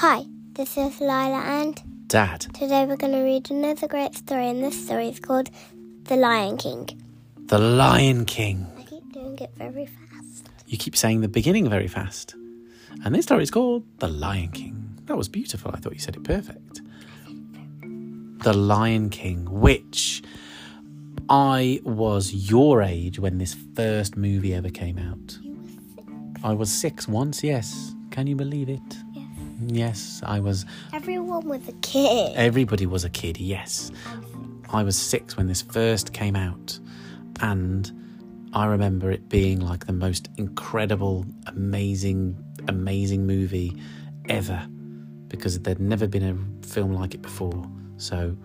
Hi, this is Lila, and Dad. today we're going to read another great story, and this story is called The Lion King. The Lion King. I keep doing it very fast. You keep saying the beginning very fast. And this story is called The Lion King. That was beautiful. I thought you said it perfect. The Lion King, which I was your age when this first movie ever came out. You were sick. I was six once, yes. Can you believe it? Yes. I was. Everyone was a kid. Everybody was a kid, yes. I was six when this first came out, and I remember it being like the most incredible, amazing, amazing movie ever because there'd never been a film like it before. So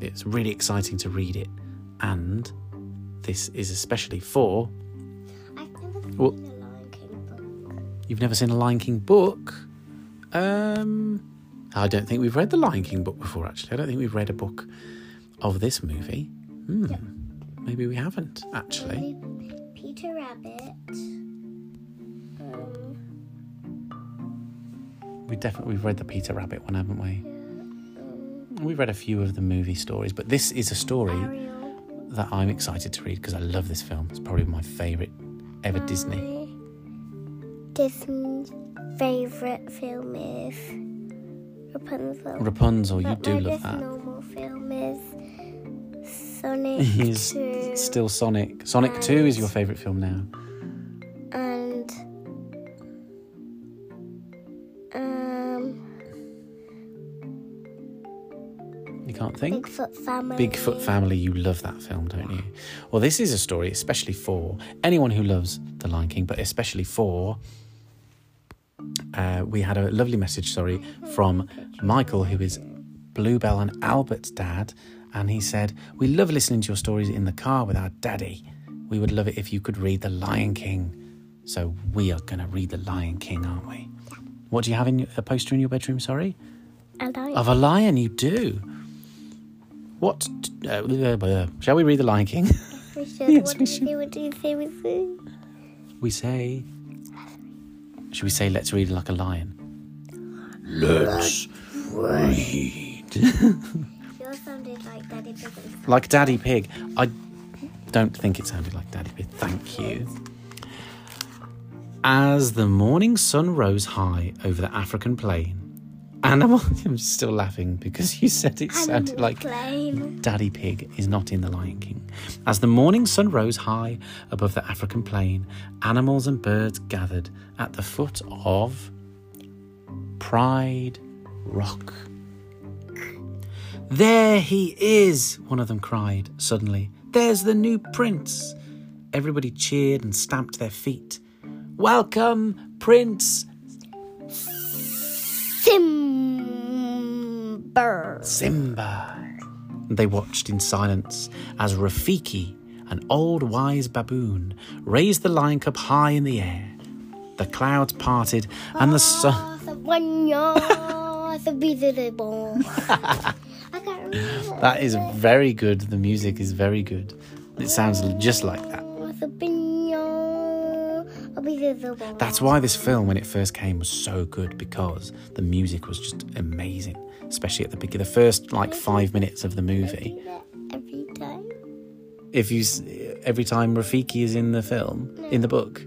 it's really exciting to read it, and this is especially for I've never seen Well- a Lion King book. you've never seen a Lion King book. Um, I don't think we've read the Lion King book before. Actually, I don't think we've read a book of this movie. Hmm. Maybe we haven't actually. Peter Rabbit. Um, We definitely we've read the Peter Rabbit one, haven't we? um, We've read a few of the movie stories, but this is a story Ariel. that I'm excited to read because I love this film. It's probably my favourite ever Disney. My Disney's favourite film is Rapunzel. Rapunzel, you But do my love that. normal film is Sonic He's 2 still Sonic. Sonic 2 is your favourite film now. and um You can't think? Bigfoot Family. Bigfoot Family, you love that film, don't you? Well, this is a story especially for anyone who loves The Lion King, but especially for. Uh, we had a lovely message, sorry, from Michael, who is Bluebell and Albert's dad, and he said, We love listening to your stories in the car with our daddy. We would love it if you could read The Lion King. So we are going to read The Lion King, aren't we? What do you have in your, a poster in your bedroom, sorry? And I Of a lion, you do. What? Uh, uh, shall we read The Lion King? we should. Yes, what we do should. say? What do you say? We say? we say. Should we say, let's read like a lion? Let's read. Yours sounded like Daddy Big and Like Daddy Pig. I don't think it sounded like Daddy Pig. Thank you. As the morning sun rose high over the African plain, animal. I'm still laughing because you said it sounded Animal like Plain. Daddy Pig is not in The Lion King. As the morning sun rose high above the African plain, animals and birds gathered at the foot of Pride Rock. There he is, one of them cried suddenly. There's the new prince. Everybody cheered and stamped their feet. Welcome, Prince Simba. Simba. They watched in silence as Rafiki, an old wise baboon, raised the lion cub high in the air. The clouds parted and the sun. Remember. That is very good. The music is very good. It sounds just like that. That's why this film, when it first came, was so good because the music was just amazing, especially at the beginning, the first like five minutes of the movie. Every time. If you, every time Rafiki is in the film, in the book,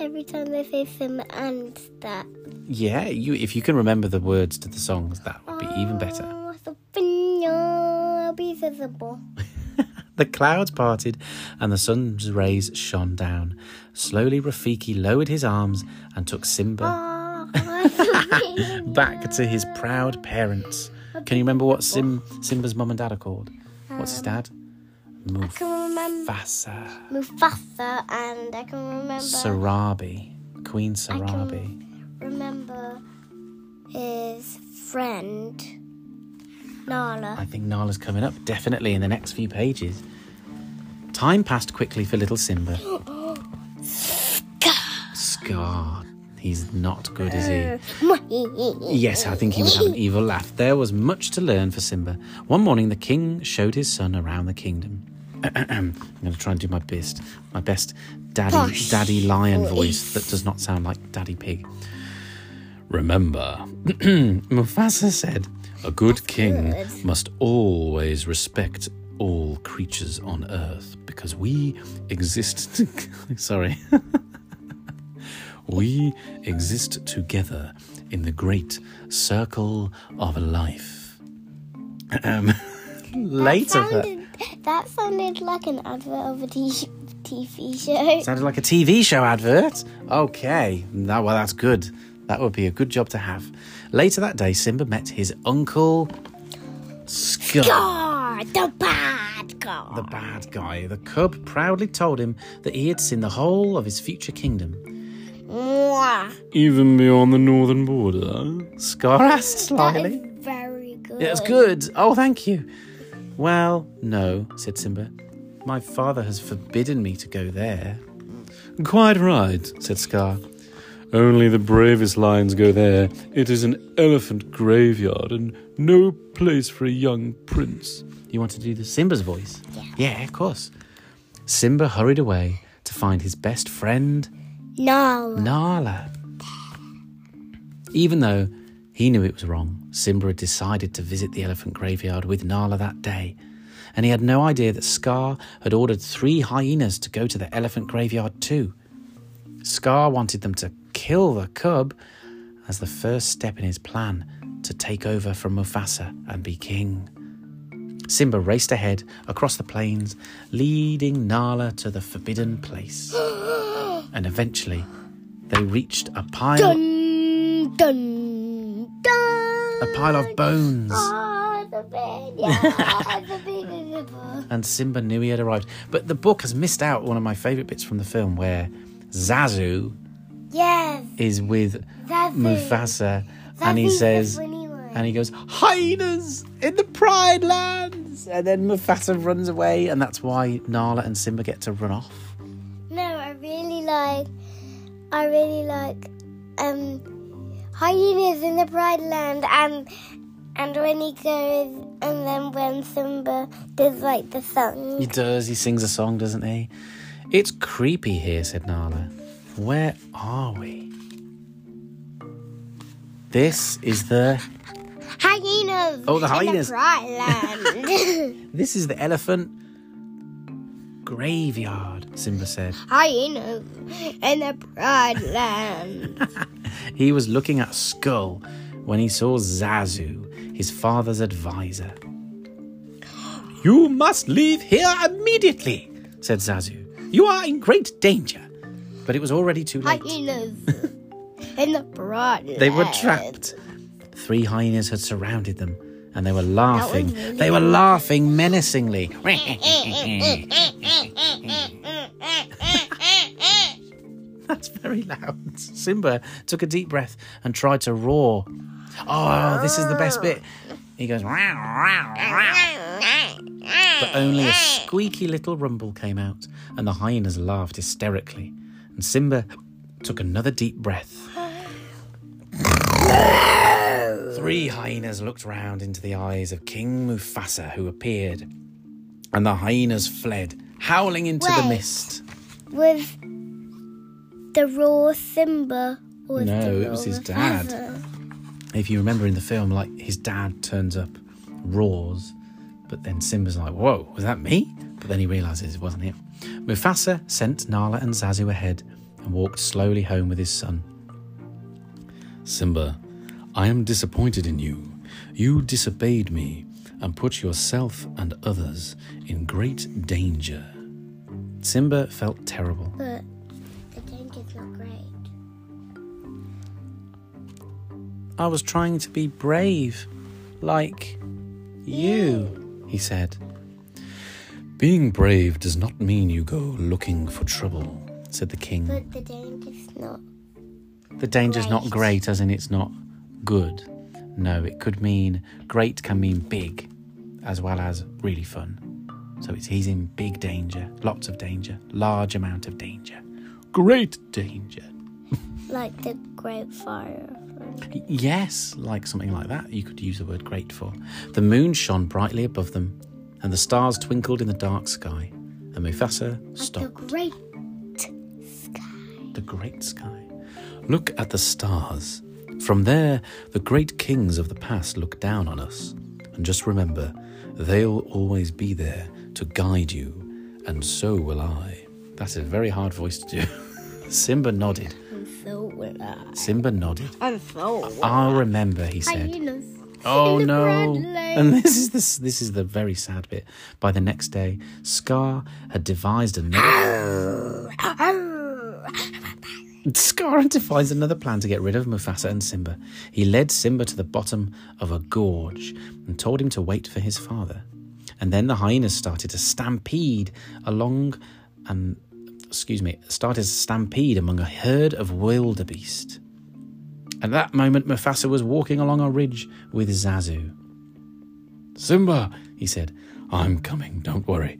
Every time they say Simba and that. Yeah, you if you can remember the words to the songs, that would be even better. Oh, the clouds parted and the sun's rays shone down. Slowly Rafiki lowered his arms and took Simba ah. back to his proud parents. Can you remember what Sim Simba's mum and dad are called? What's his dad? I can remember Mufasa. Mufasa and I can remember Sarabi. Queen Sarabi. remember his friend Nala. I think Nala's coming up definitely in the next few pages. Time passed quickly for little Simba. Scar. Scar. He's not good, is he? Yes, I think he would have an evil laugh. There was much to learn for Simba. One morning, the king showed his son around the kingdom. I'm going to try and do my best, my best daddy, Posh daddy lion voice. voice that does not sound like daddy pig. Remember, Mufasa said, a good king good. must always respect all creatures on earth because we exist. To- Sorry. we exist together in the great circle of life. Um, later, that Sounded, that sounded like an advert of a t- TV show. sounded like a TV show advert. Okay, no, well, that's good. That would be a good job to have. Later that day, Simba met his uncle Scar. God, the bad guy. the bad guy. The cub proudly told him that he had seen the whole of his future kingdom. Mwah. Even beyond the northern border? Scar asked That slyly. is very good. It's good. Oh, thank you. Well, no, said Simba. My father has forbidden me to go there. Quite right, said Scar. Only the bravest lions go there. It is an elephant graveyard and no place for a young prince. You want to do the Simba's voice? Yeah. Yeah, of course. Simba hurried away to find his best friend, No. Nala. Even though he knew it was wrong, Simba had decided to visit the elephant graveyard with Nala that day. And he had no idea that Scar had ordered three hyenas to go to the elephant graveyard too. Scar wanted them to kill the cub as the first step in his plan to take over from Mufasa and be king. Simba raced ahead across the plains, leading Nala to the forbidden place. and eventually, they reached a pile, Dun, dun, dun. a pile of bones. Oh, the big, yeah, the big in the book. and Simba knew he had arrived. But the book has missed out one of my favourite bits from the film where Zazu Yes, is with that's Mufasa and he says, and he goes, Hyenas in the Pride Lands! And then Mufasa runs away, and that's why Nala and Simba get to run off. No, I really like. I really like um hyenas in the Pride Land and and when he goes and then when Simba does like the song. He does, he sings a song, doesn't he? It's creepy here, said Nala. Where are we? This is the Hyenas. Oh, the hyenas. Pride Land. this is the elephant graveyard, Simba said. hyenas in the Pride Land. He was looking at Skull when he saw Zazu, his father's advisor. You must leave here immediately, said Zazu. You are in great danger. But it was already too late. hyenas in the Pride Land. They were trapped. Three hyenas had surrounded them, and they were laughing. They were laughing menacingly. That's very loud. Simba took a deep breath and tried to roar. Oh, this is the best bit. He goes, but only a squeaky little rumble came out, and the hyenas laughed hysterically. And Simba took another deep breath. Three hyenas looked round into the eyes of King Mufasa, who appeared, and the hyenas fled, howling into the mist. Was the roar Simba or No, the it was his dad. Mufasa? If you remember in the film, like his dad turns up, roars, but then Simba's like, "Whoa, was that me?" But then he realizes it wasn't him. Mufasa sent Nala and Zazu ahead and walked slowly home with his son. Simba, I am disappointed in you. You disobeyed me and put yourself and others in great danger. Simba felt terrible. But I was trying to be brave, like you, he said. Being brave does not mean you go looking for trouble, said the king. But the danger's not. The danger's not Great. great, as in it's not good. No, it could mean great can mean big, as well as really fun. So it's he's in big danger, lots of danger, large amount of danger, great danger. Like the Great Fire. Yes, like something like that. You could use the word great for. The moon shone brightly above them, and the stars twinkled in the dark sky. And Mufasa The stopped Great the great sky. Look at the stars From there, the great kings of the past look down on us. And just remember, they'll always be there to guide you, and so will I. That's a very hard voice to do. Simba nodded. And so will I. Simba nodded. And so will I'll remember, he said. Hyenas. Oh no! Bradley. And this is this this is the very sad bit. By the next day, Scar had devised another Scar had devised another plan to get rid of Mufasa and Simba. He led Simba to the bottom of a gorge and told him to wait for his father. And then the hyenas started to stampede along and excuse me, started a stampede among a herd of wildebeest. At that moment, Mufasa was walking along a ridge with Zazu. Simba, he said, I'm coming, don't worry.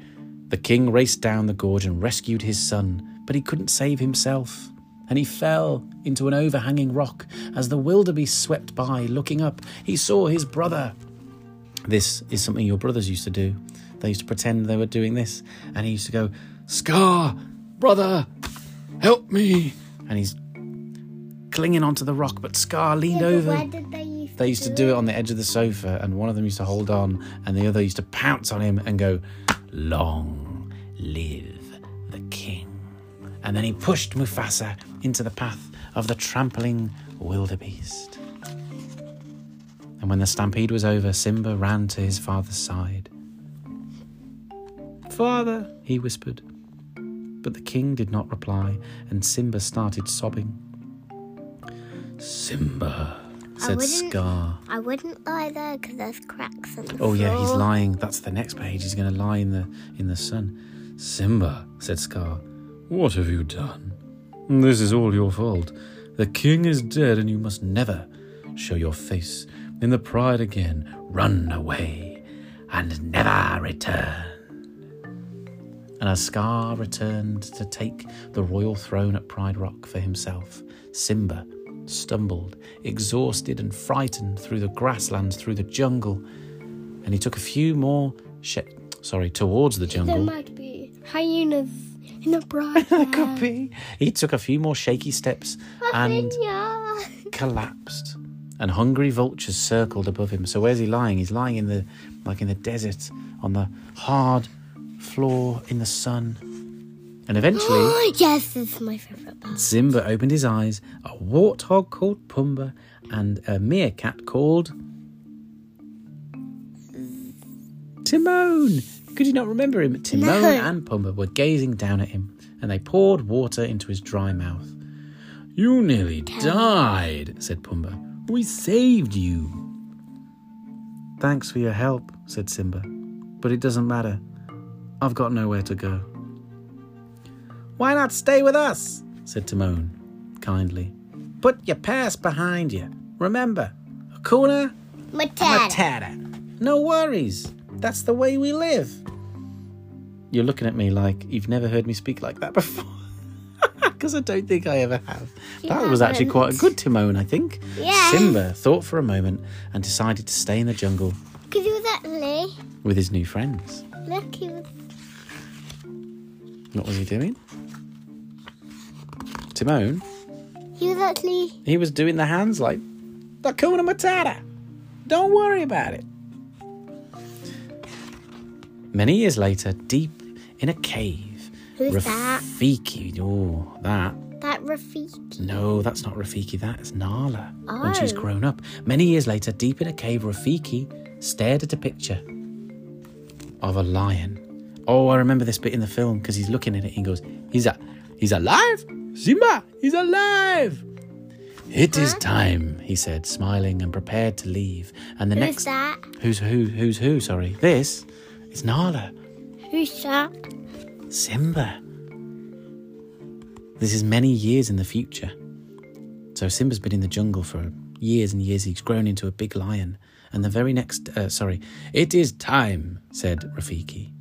The king raced down the gorge and rescued his son, but he couldn't save himself. And he fell into an overhanging rock. As the wildebeest swept by, looking up, he saw his brother. This is something your brothers used to do. They used to pretend they were doing this, and he used to go, Scar, brother, help me. And he's clinging onto the rock, but Scar leaned Yeah, over. why did they used They used to do it on the edge of the sofa, and one of them used to hold on, and the other used to pounce on him and go, Long live the king. And then he pushed Mufasa into the path of the trampling wildebeest. And when the stampede was over, Simba ran to his father's side. Father, he whispered. But the king did not reply, and Simba started sobbing. Simba, said wouldn't- Scar. I wouldn't lie there because there's cracks in the Oh yeah, he's floor. lying. That's the next page. He's going to lie in the in the sun. Simba, said Scar, what have you done? This is all your fault. The king is dead, and you must never show your face in the pride again. Run away and never return. And as Scar returned to take the royal throne at Pride Rock for himself, Simba stumbled, exhausted and frightened, through the grasslands, through the jungle, and he took a few more sh- sorry towards the jungle. There might be hyenas in the bright That could be. He took a few more shaky steps and collapsed. And hungry vultures circled above him. So where's he lying? He's lying in the like in the desert on the hard floor in the sun. And eventually yes, this is my favorite part. Simba opened his eyes. A warthog called Pumbaa and a meerkat called Timon. Could you not remember him? Timon No. and Pumbaa were gazing down at him, and they poured water into his dry mouth. You nearly died, said Pumbaa. We saved you. Thanks for your help, said Simba. But it doesn't matter. I've got nowhere to go. Why not stay with us? said Timon, kindly. Put your past behind you. Remember, Hakuna Matata. Matata. No worries. That's the way we live. You're looking at me like you've never heard me speak like that before. Because I don't think I ever have. That You was actually quite a good Timon, I think. Yeah. Simba thought for a moment and decided to stay in the jungle Because he was actually, with his new friends. look, he was, What was he doing? Timon? he was actually, He was doing the hands like Hakuna Matata. Don't worry about it. Many years later, deep in a cave, Who's that? Rafiki. Oh, that. that Rafiki. No, that's not Rafiki. That's Nala. Oh. When she's Oh. grown up. Many years later, deep in a cave, Rafiki stared at a picture of a lion. Oh, I remember this bit in the film because he's looking at it and he goes, "He's a, he's alive, Simba. He's alive." It is time, he said, smiling and prepared to leave. And the Who's next, that? who's who? Who's who? Sorry, this is Nala. Who's that? Simba. This is many years in the future. So Simba's been in the jungle for years and years. He's grown into a big lion. And the very next, uh, sorry, it is time, said Rafiki.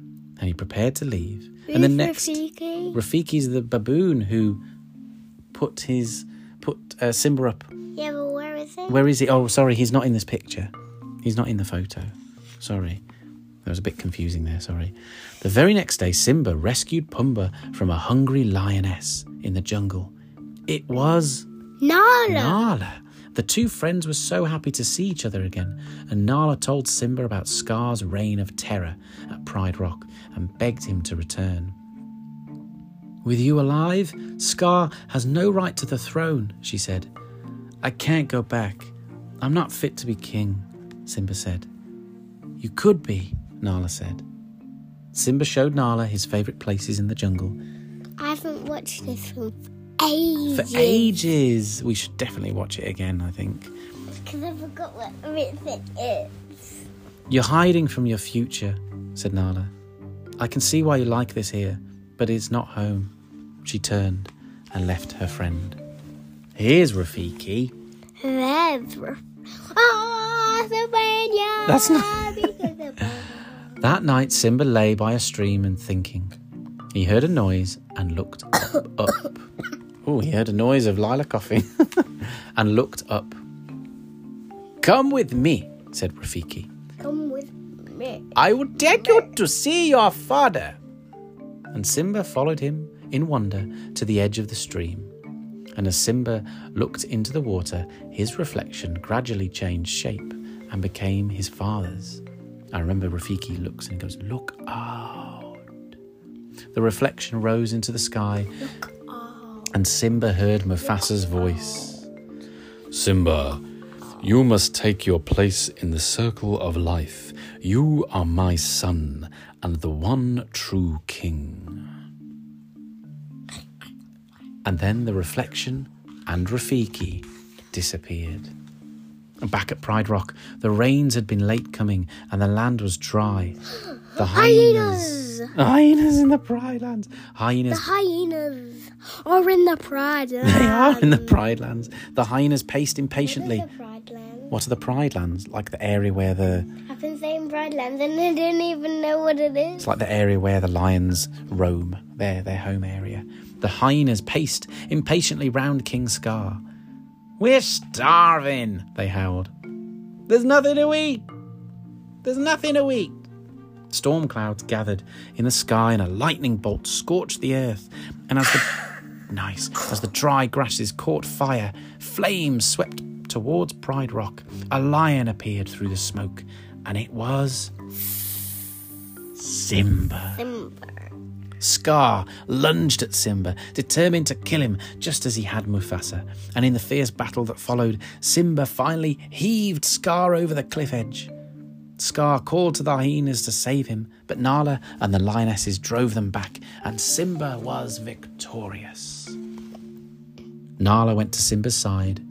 And he prepared to leave. Who's and the next, Rafiki? Rafiki's the baboon who put his, put uh, Simba up. Yeah, but where is he? Where is he? Oh, sorry, he's not in this picture. He's not in the photo. Sorry. That was a bit confusing there, sorry. The very next day, Simba rescued Pumbaa from a hungry lioness in the jungle. It was Nala. Nala. The two friends were so happy to see each other again, and Nala told Simba about Scar's reign of terror at Pride Rock and begged him to return. With you alive, Scar has no right to the throne, she said. I can't go back. I'm not fit to be king, Simba said. You could be, Nala said. Simba showed Nala his favourite places in the jungle. I haven't watched this for ages. For ages! We should definitely watch it again, I think. Because I forgot what everything is. You're hiding from your future, said Nala. I can see why you like this here, but it's not home. She turned and left her friend. Here's Rafiki. There's Oh, ah, Sylvania! That's not- That night, Simba lay by a stream and thinking. He heard a noise and looked up. up. Oh, he heard a noise of Lila coughing and looked up. Come with me, said Rafiki. Come with me. I will take you to see your father. And Simba followed him in wonder to the edge of the stream. And as Simba looked into the water, his reflection gradually changed shape and became his father's. I remember Rafiki looks and goes, Look out. The reflection rose into the sky, and Simba heard Mufasa's voice. Simba, you must take your place in the circle of life. You are my son and the one true king. And then the reflection and Rafiki disappeared. Back at Pride Rock, the rains had been late coming and the land was dry. The hyenas. Hyenas in the Pride Lands. Hyenas. The hyenas are in the pride land. They are in the Pride Lands. The hyenas paced impatiently. What is the pride land? What are the Pride Lands? Like the area where the I've been saying pride Lands and I don't even know what it is. It's like the area where the lions roam, their their home area. The hyenas paced impatiently round King Scar. We're starving, they howled. There's nothing to eat. There's nothing to eat. Storm clouds gathered in the sky and a lightning bolt scorched the earth. And as the nice, as the dry grasses caught fire, flames swept towards Pride Rock. A lion appeared through the smoke, and it was Simba. Simba. Scar lunged at Simba, determined to kill him just as he had Mufasa. And in the fierce battle that followed, Simba finally heaved Scar over the cliff edge. Scar called to the hyenas to save him, but Nala and the lionesses drove them back, and Simba was victorious. Nala went to Simba's side.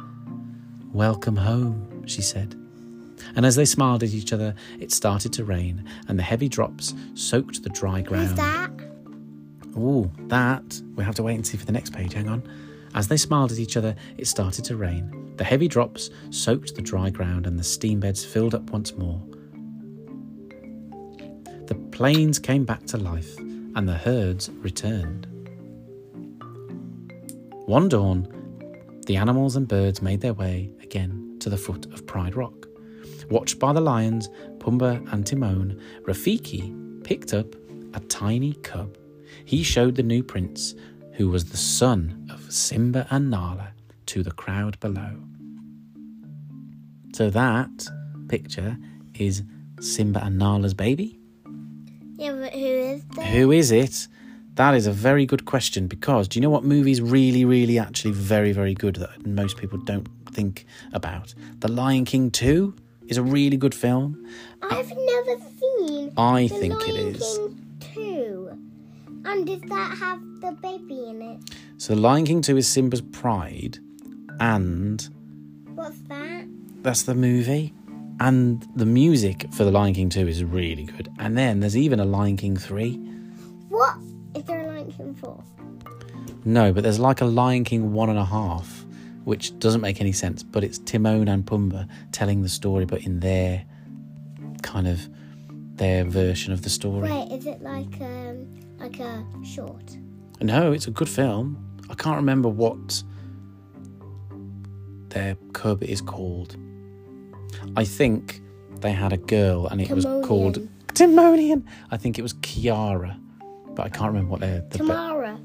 Welcome home, she said. And as they smiled at each other, it started to rain, and the heavy drops soaked the dry ground. Who's that? Oh, that. We'll have to wait and see for the next page. Hang on. As they smiled at each other, it started to rain. The heavy drops soaked the dry ground and the steam beds filled up once more. The plains came back to life and the herds returned. One dawn, the animals and birds made their way again to the foot of Pride Rock. Watched by the lions, Pumbaa and Timon, Rafiki picked up a tiny cub. He showed the new prince, who was the son of Simba and Nala, to the crowd below. So that picture is Simba and Nala's baby. Yeah, but who is that? Who is it? That is a very good question because do you know what movie's really, really actually very, very good that most people don't think about? The Lion King 2 is a really good film. I've uh, never seen. I the think it Lion is. King 2. And does that have the baby in it? So The Lion King 2 is Simba's Pride and What's that? that's the movie. And the music for The Lion King 2 is really good. And then there's even a Lion King 3. What is there a Lion King 4? No, but there's like a Lion King one and a half, which doesn't make any sense. But it's Timon and Pumbaa telling the story, but in their kind of their version of the story. Wait, is it like um like a short? No, it's a good film. I can't remember what their cub is called. I think they had a girl, and it was called Timonian. Timonian. I think it was Kiara, but I can't remember what their the Tamara.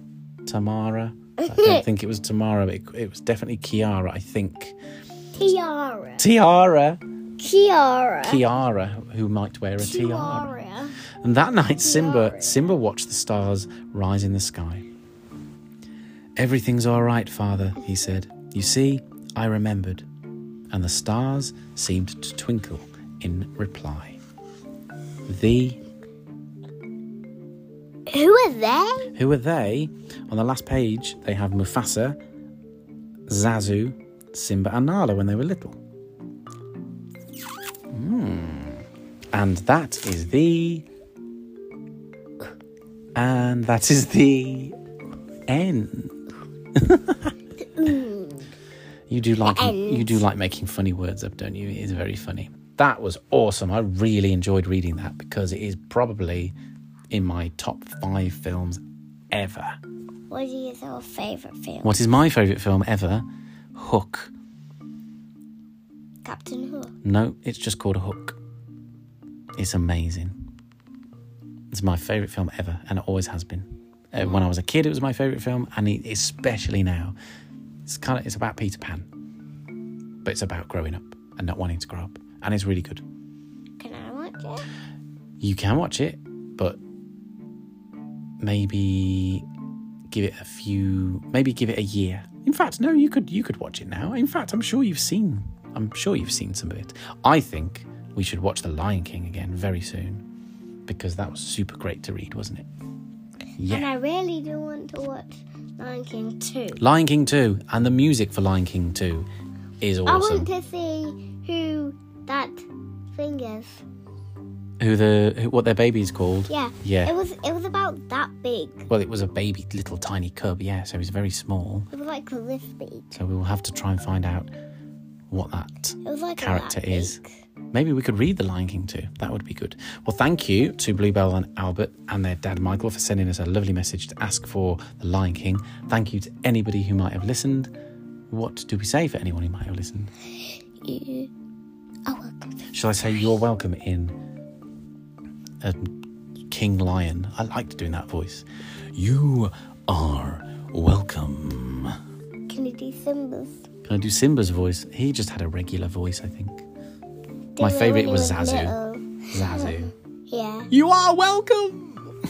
Tamara. I don't think it was Tamara, but it, it was definitely Kiara. I think. Tiara. Tiara. Kiara. Kiara, who might wear a tiara. Tiara. And that night, Simba Tiara. Simba watched the stars rise in the sky. Everything's all right, father, he said. You see, I remembered. And the stars seemed to twinkle in reply. The Who are they? who are they? On the last page, they have Mufasa, Zazu, Simba, and Nala when they were little. Hmm. And that is the. And that is the end. you do like you do like making funny words up, don't you? It is very funny. That was awesome. I really enjoyed reading that because it is probably in my top five films ever. What is your favourite film? What is my favourite film ever? Hook. Captain Hook. No, it's just called Hook. It's amazing. It's my favourite film ever, and it always has been. Uh, when I was a kid, it was my favourite film, and especially now. It's kind of it's about Peter Pan, but it's about growing up and not wanting to grow up, and it's really good. Can I watch it? You can watch it, but maybe give it a few maybe give it a year. In fact, no, you could you could watch it now. In fact, I'm sure you've seen I'm sure you've seen some of it. I think we should watch The Lion King again very soon because that was super great to read, wasn't it? Yeah. And I really do want to watch Lion King 2. Lion King 2 and the music for Lion King 2 is awesome. I want to see who that thing is. Who the who, what their baby is called? Yeah. Yeah. It was it was about that big. Well, it was a baby little tiny cub, yeah, so he's very small. It was like this big. So we will have to try and find out what that It was like character is. Maybe we could read The Lion King too. That would be good. Well, thank you to Bluebell and Albert and their dad Michael for sending us a lovely message to ask for The Lion King. Thank you to anybody who might have listened. What do we say for anyone who might have listened? You are welcome. Shall I say you're welcome in a King Lion? I liked doing that voice. You are welcome. Can you do Simba's? Can I do Simba's voice? He just had a regular voice, I think. My favourite was Zazu. Zazu. Yeah. You are welcome.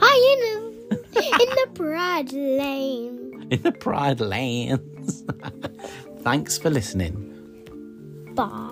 Hi, you know, in the Pride Lane. in the Pride Lands. Thanks for listening. Bye.